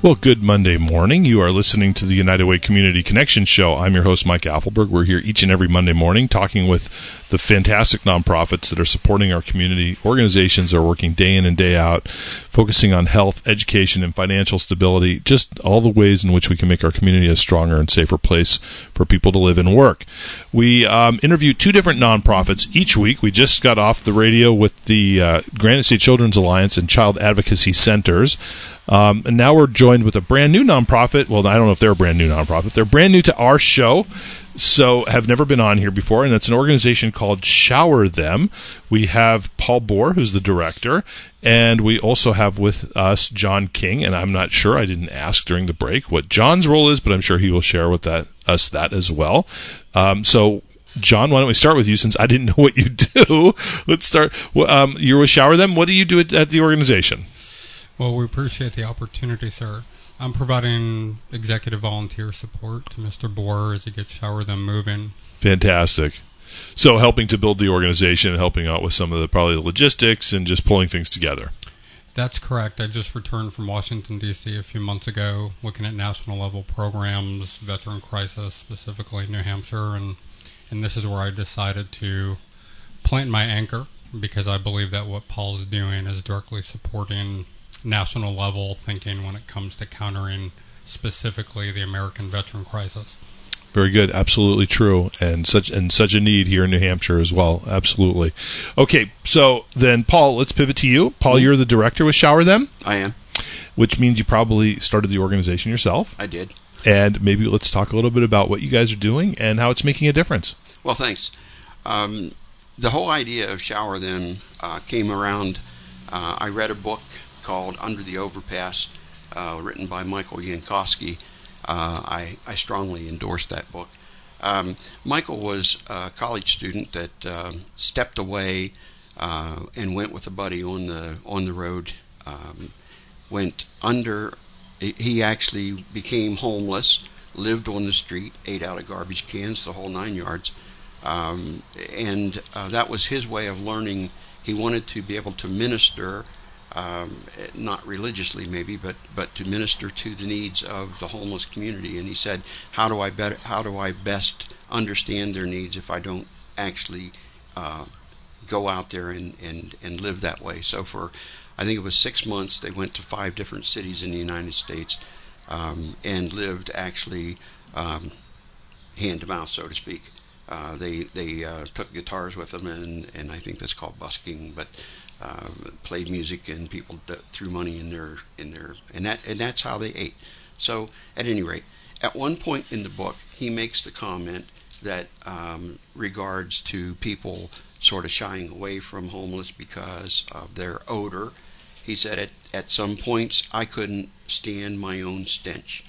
Well, good Monday morning. You are listening to the United Way Community Connection Show. I'm your host, Mike Apfelberg. We're here each and every Monday morning talking with the fantastic nonprofits that are supporting our community, organizations are working day in and day out, focusing on health, education, and financial stability, just all the ways in which we can make our community a stronger and safer place for people to live and work. We um, interview two different nonprofits each week. We just got off the radio with the uh, Granite State Children's Alliance and Child Advocacy Centers. Um, and now we're joined with a brand new nonprofit. Well, I don't know if they're a brand new nonprofit. They're brand new to our show, so have never been on here before. And it's an organization called Shower Them. We have Paul Bohr, who's the director, and we also have with us John King. And I'm not sure, I didn't ask during the break what John's role is, but I'm sure he will share with that us that as well. Um, so John, why don't we start with you since I didn't know what you do? Let's start. Um, you're with Shower Them. What do you do at, at the organization? Well, we appreciate the opportunity, sir. I'm providing executive volunteer support to Mr. Bohr as he gets Shower Them moving. Fantastic. So, helping to build the organization and helping out with some of the probably the logistics and just pulling things together. That's correct. I just returned from Washington, D.C. a few months ago looking at national level programs, veteran crisis, specifically New Hampshire, and, and this is where I decided to plant my anchor because I believe that what Paul's doing is directly supporting national level thinking when it comes to countering specifically the American veteran crisis. Very good, absolutely true, and such and such a need here in New Hampshire as well. Absolutely. Okay, so then Paul, let's pivot to you. Paul, you're the director with Shower Them. I am. Which means you probably started the organization yourself. I did. And maybe let's talk a little bit about what you guys are doing and how it's making a difference. Well, thanks. Um, the whole idea of Shower Them uh, came around. Uh, I read a book called Under the Overpass, uh, written by Michael Yankoski. Uh, I, I strongly endorse that book. Um, Michael was a college student that um, stepped away uh, and went with a buddy on the on the road. Um, went under. He actually became homeless, lived on the street, ate out of garbage cans, the whole nine yards, um, and uh, that was his way of learning. He wanted to be able to minister um, not religiously maybe, but but to minister to the needs of the homeless community. And he said, "How do I better, How do I best understand their needs if I don't actually uh, go out there and, and and live that way?" So for I think it was six months, they went to five different cities in the United States um, and lived actually um, hand to mouth, so to speak. Uh, they they uh, took guitars with them, and, and I think that's called busking, but uh, played music and people threw money in their in their and that and that's how they ate. So at any rate, at one point in the book, he makes the comment that um, regards to people sort of shying away from homeless because of their odor. He said at at some points I couldn't stand my own stench,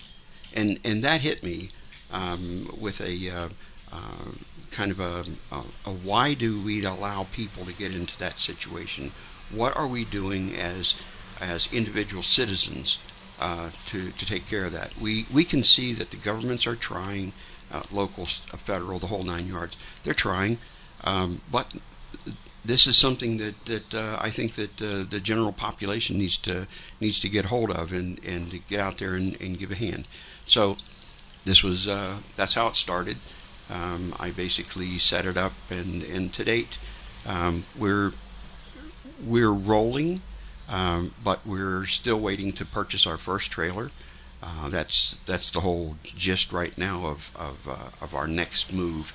and and that hit me um, with a uh, uh, kind of a, a, a, why do we allow people to get into that situation? What are we doing as as individual citizens uh, to to take care of that? We we can see that the governments are trying, uh, local, uh, federal, the whole nine yards. They're trying, um, but this is something that that uh, I think that uh, the general population needs to needs to get hold of and and get out there and, and give a hand. So this was uh, that's how it started. Um, I basically set it up, and, and to date, um, we're we're rolling, um, but we're still waiting to purchase our first trailer. Uh, that's that's the whole gist right now of of, uh, of our next move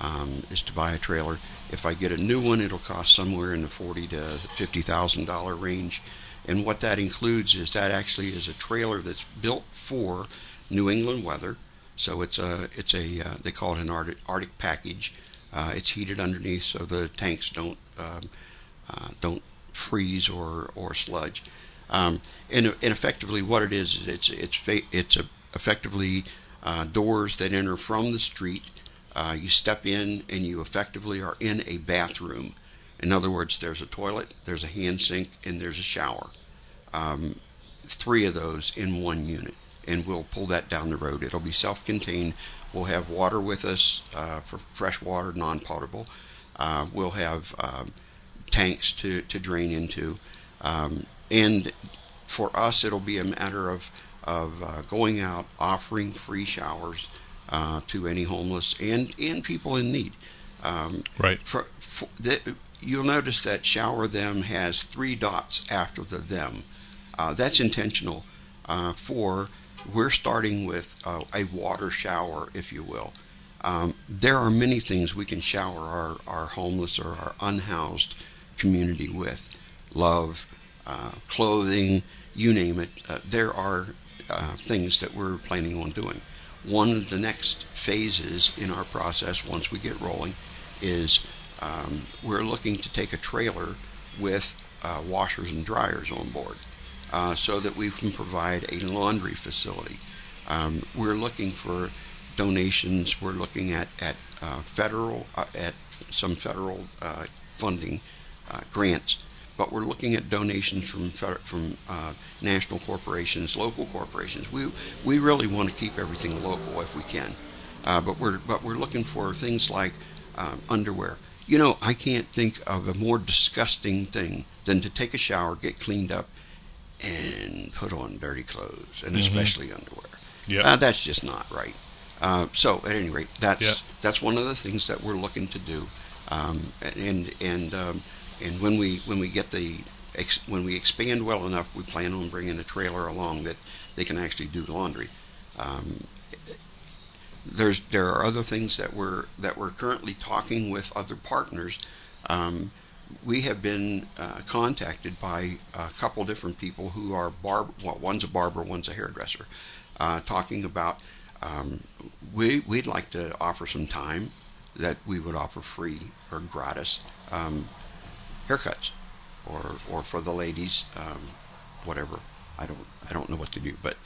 um, is to buy a trailer. If I get a new one, it'll cost somewhere in the forty to fifty thousand dollar range, and what that includes is that actually is a trailer that's built for New England weather. So it's a it's a uh, they call it an Arctic, Arctic package. Uh, it's heated underneath, so the tanks don't um, uh, don't freeze or or sludge. Um, and, and effectively, what it is is it's it's it's a, effectively uh, doors that enter from the street. Uh, you step in and you effectively are in a bathroom. In other words, there's a toilet, there's a hand sink, and there's a shower. Um, three of those in one unit and we'll pull that down the road. It'll be self-contained. We'll have water with us uh, for fresh water, non-potable. Uh, we'll have um, tanks to, to drain into, um, and for us, it'll be a matter of of uh, going out, offering free showers uh, to any homeless and, and people in need. Um, right. For, for the, you'll notice that shower them has three dots after the them. Uh, that's intentional. Uh, for we're starting with uh, a water shower, if you will. Um, there are many things we can shower our, our homeless or our unhoused community with love, uh, clothing, you name it. Uh, there are uh, things that we're planning on doing. One of the next phases in our process, once we get rolling, is um, we're looking to take a trailer with uh, washers and dryers on board uh, so that we can provide a laundry facility. Um, we're looking for donations. We're looking at at uh, federal uh, at some federal uh, funding uh, grants, but we're looking at donations from from national corporations, local corporations. We we really want to keep everything local if we can, but we're but we're looking for things like um, underwear. You know, I can't think of a more disgusting thing than to take a shower, get cleaned up, and put on dirty clothes, and mm-hmm. especially underwear. Yeah, uh, that's just not right. Uh, so, at any rate, that's yep. that's one of the things that we're looking to do, um, and and um, and when we when we get the ex- when we expand well enough, we plan on bringing a trailer along that they can actually do laundry. Um, there's there are other things that we're that we're currently talking with other partners. Um, we have been uh, contacted by a couple different people who are barb. Well, one's a barber, one's a hairdresser, uh, talking about um, we we'd like to offer some time that we would offer free or gratis um, haircuts, or or for the ladies, um, whatever. I don't I don't know what to do, but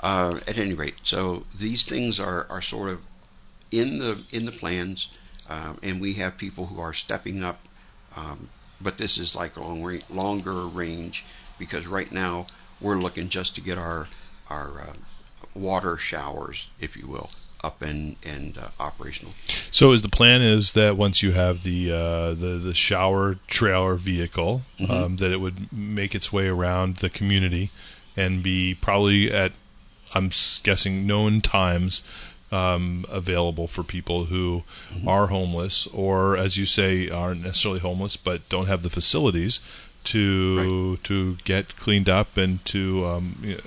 uh, at any rate, so these things are, are sort of in the in the plans, uh, and we have people who are stepping up. Um, but this is like a long longer range because right now we're looking just to get our our uh, water showers, if you will, up and and uh, operational. So, is the plan is that once you have the uh, the the shower trailer vehicle, mm-hmm. um, that it would make its way around the community and be probably at I'm guessing known times um, available for people who mm-hmm. are homeless or, as you say, aren't necessarily homeless but don't have the facilities to right. to get cleaned up and to um, you know,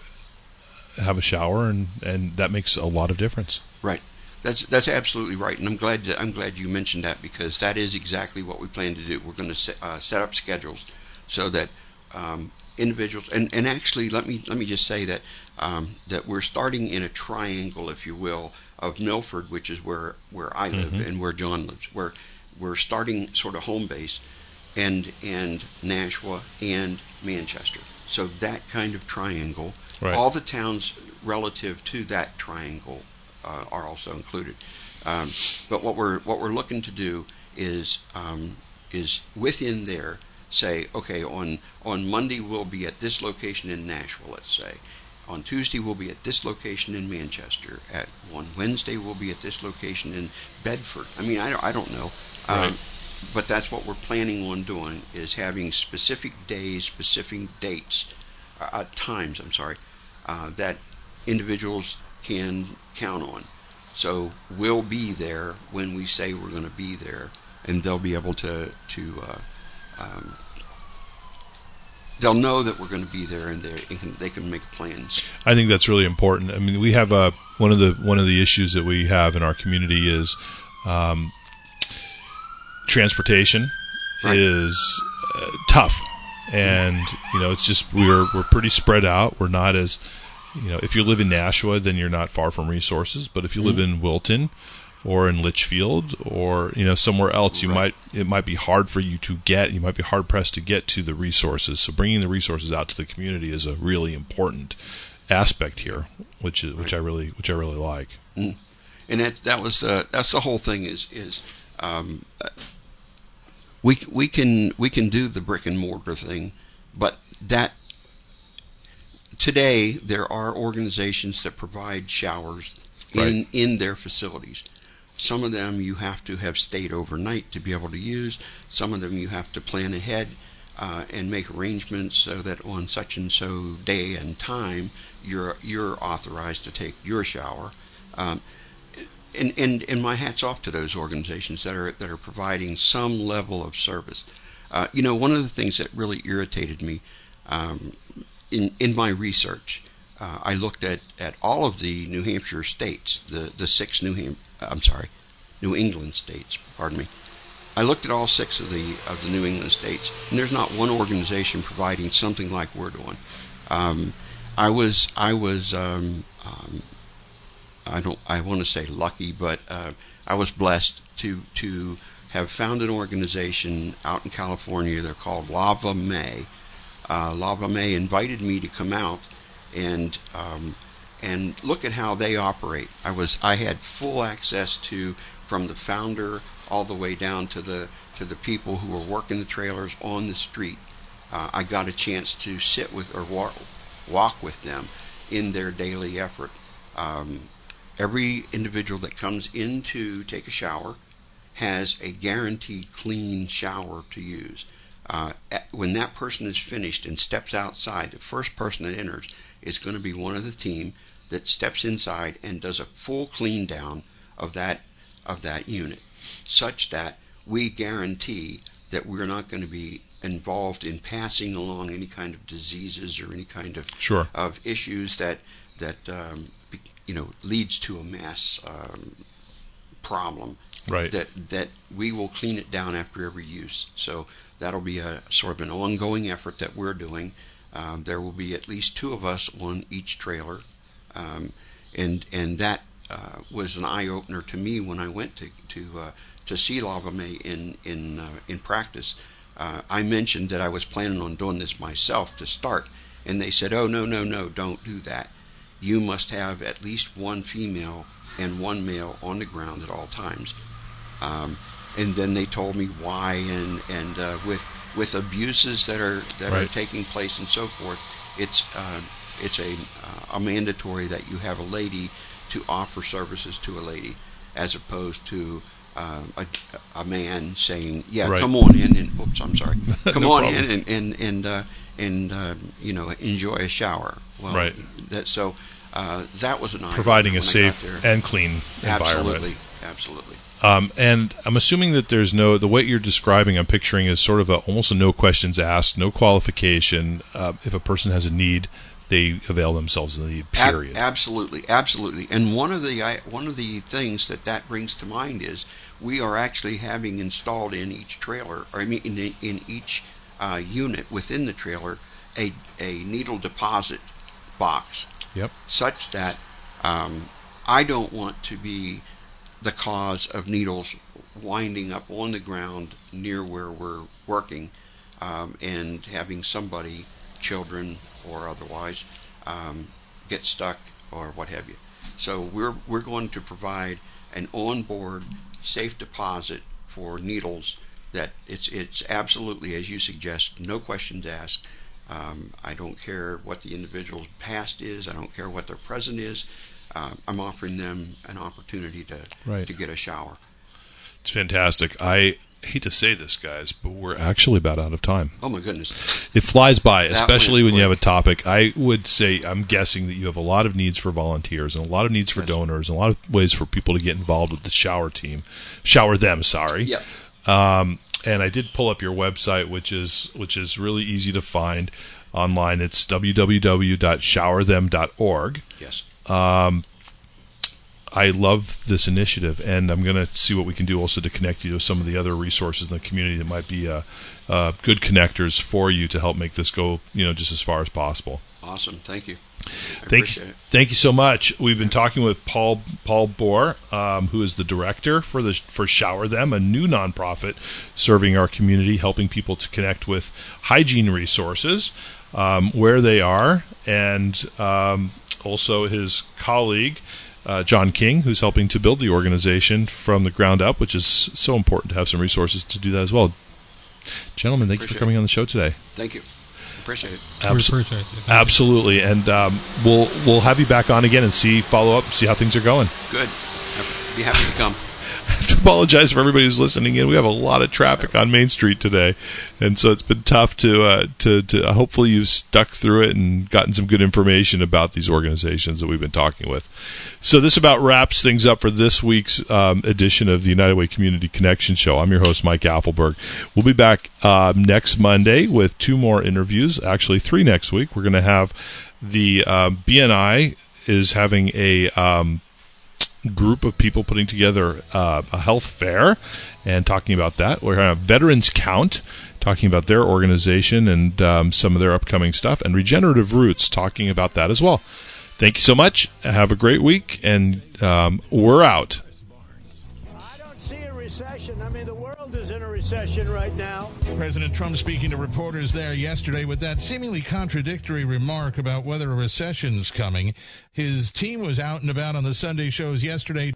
have a shower, and, and that makes a lot of difference. Right. That's that's absolutely right, and I'm glad to, I'm glad you mentioned that because that is exactly what we plan to do. We're going to set, uh, set up schedules so that um, individuals and, and actually let me let me just say that um, that we're starting in a triangle, if you will, of Milford, which is where where I live mm-hmm. and where John lives. Where we're starting sort of home base, and and Nashua and Manchester. So that kind of triangle. Right. All the towns relative to that triangle uh, are also included. Um, but what we're what we're looking to do is um, is within there say, okay, on, on Monday we'll be at this location in Nashua, let's say. On Tuesday we'll be at this location in Manchester. At on Wednesday we'll be at this location in Bedford. I mean, I don't, I don't know. Um, right. Um, but that's what we're planning on doing is having specific days, specific dates, uh, uh, times. I'm sorry, uh, that individuals can count on. So we'll be there when we say we're going to be there, and they'll be able to to uh, um, they'll know that we're going to be there and they can they can make plans. I think that's really important. I mean, we have a one of the one of the issues that we have in our community is um, transportation right. is uh, tough, and you know it's just we're we're pretty spread out. We're not as you know if you live in Nashua, then you're not far from resources. But if you mm-hmm. live in Wilton, or in Litchfield or you know somewhere else you right. might it might be hard for you to get you might be hard pressed to get to the resources so bringing the resources out to the community is a really important aspect here which is which I really which I really like mm. and that that was uh, that's the whole thing is is um, we we can we can do the brick and mortar thing but that today there are organizations that provide showers in in their facilities some of them you have to have stayed overnight to be able to use. Some of them you have to plan ahead. uh, and make arrangements so that on such and so day and time you're you're authorized to take your shower. Um, and, and, and my hats off to those organizations that are that are providing some level of service. Uh, you know, one of the things that really irritated me um, in in my research, uh, I looked at, at all of the New Hampshire states, the the six New Ham I'm sorry, New England states. Pardon me. I looked at all six of the of the New England states, and there's not one organization providing something like we're doing. Um, I was I was um, um, I don't I want to say lucky, but uh, I was blessed to to have found an organization out in California. They're called Lava Mae. Uh, Lava Mae invited me to come out and um, and look at how they operate. I was I had full access to from the founder all the way down to the to the people who were working the trailers on the street. Uh, I got a chance to sit with or walk, walk with them in their daily effort. Um, every individual that comes in to take a shower has a guaranteed clean shower to use. Uh, when that person is finished and steps outside, the first person that enters is going to be one of the team that steps inside and does a full clean down of that of that unit, such that we guarantee that we're not going to be involved in passing along any kind of diseases or any kind of sure. of issues that that um, you know leads to a mass um, problem. Right. That that we will clean it down after every use. So that'll be a sort of an ongoing effort that we're doing. Um, there will be at least two of us on each trailer, um, and and that uh, was an eye opener to me when I went to to uh, to see Lava Mae in in uh, in practice. Uh, I mentioned that I was planning on doing this myself to start, and they said, "Oh no no no, don't do that. You must have at least one female and one male on the ground at all times." Um, and then they told me why, and and uh, with with abuses that are that right. are taking place and so forth, it's uh, it's a a mandatory that you have a lady to offer services to a lady, as opposed to uh, a, a man saying, "Yeah, right. come on in," and oops, I'm sorry, come no on problem. in and and and uh, and uh, you know enjoy a shower. Well, right. That so uh, that was an providing a when I got safe and clean environment. Absolutely, absolutely. Um, and I'm assuming that there's no the way you're describing. I'm picturing is sort of a, almost a no questions asked, no qualification. Uh, if a person has a need, they avail themselves of the need. Period. Ab- absolutely, absolutely. And one of the I, one of the things that that brings to mind is we are actually having installed in each trailer, or I mean in, in each uh, unit within the trailer, a a needle deposit box. Yep. Such that um, I don't want to be the cause of needles winding up on the ground near where we're working um, and having somebody, children or otherwise, um, get stuck or what have you. So we're we're going to provide an onboard safe deposit for needles that it's it's absolutely as you suggest, no questions asked. Um, I don't care what the individual's past is. I don't care what their present is. Uh, I'm offering them an opportunity to Right. to get a shower. It's fantastic. I hate to say this, guys, but we're actually about out of time. Oh my goodness! It flies by, That especially went when you have a topic. I would say I'm guessing that you have a lot of needs for volunteers and a lot of needs for donors and a lot of ways for people to get involved with the shower team. Shower them, sorry. Yep. Um, and I did pull up your website, which is which is really easy to find online. It's www.showerthem.org. Yes. Um, I love this initiative, and I'm going to see what we can do also to connect you to some of the other resources in the community that might be uh, uh, good connectors for you to help make this go, you know, just as far as possible. Awesome. Thank you. I Thank you, thank you so much. We've been talking with Paul Paul Bohr, um, who is the director for the for Shower Them, a new nonprofit serving our community, helping people to connect with hygiene resources um, where they are, and um, also his colleague. Uh, John King, who's helping to build the organization from the ground up, which is so important to have some resources to do that as well. Gentlemen, thank you for coming it. on the show today. Thank you. Appreciate it. Abs- appreciate it. Thank you. Absolutely, and um, we'll we'll have you back on again and see follow up, see how things are going. Good. I'd be happy to come. Apologize for everybody who's listening in. We have a lot of traffic on Main Street today, and so it's been tough to uh, to, to uh, hopefully you've stuck through it and gotten some good information about these organizations that we've been talking with. So this about wraps things up for this week's um, edition of the United Way Community Connection Show. I'm your host Mike Apfelberg. We'll be back uh, next Monday with two more interviews. Actually, three next week. We're going to have the um, BNI is having a um, group of people putting together uh, a health fair and talking about that. We're going to have Veterans Count talking about their organization and um, some of their upcoming stuff, and Regenerative Roots talking about that as well. Thank you so much. Have a great week, and um, we're out. I don't see a recession. I mean, the world is in a recession right now. President Trump speaking to reporters there yesterday with that seemingly contradictory remark about whether a recession's coming. His team was out and about on the Sunday shows yesterday.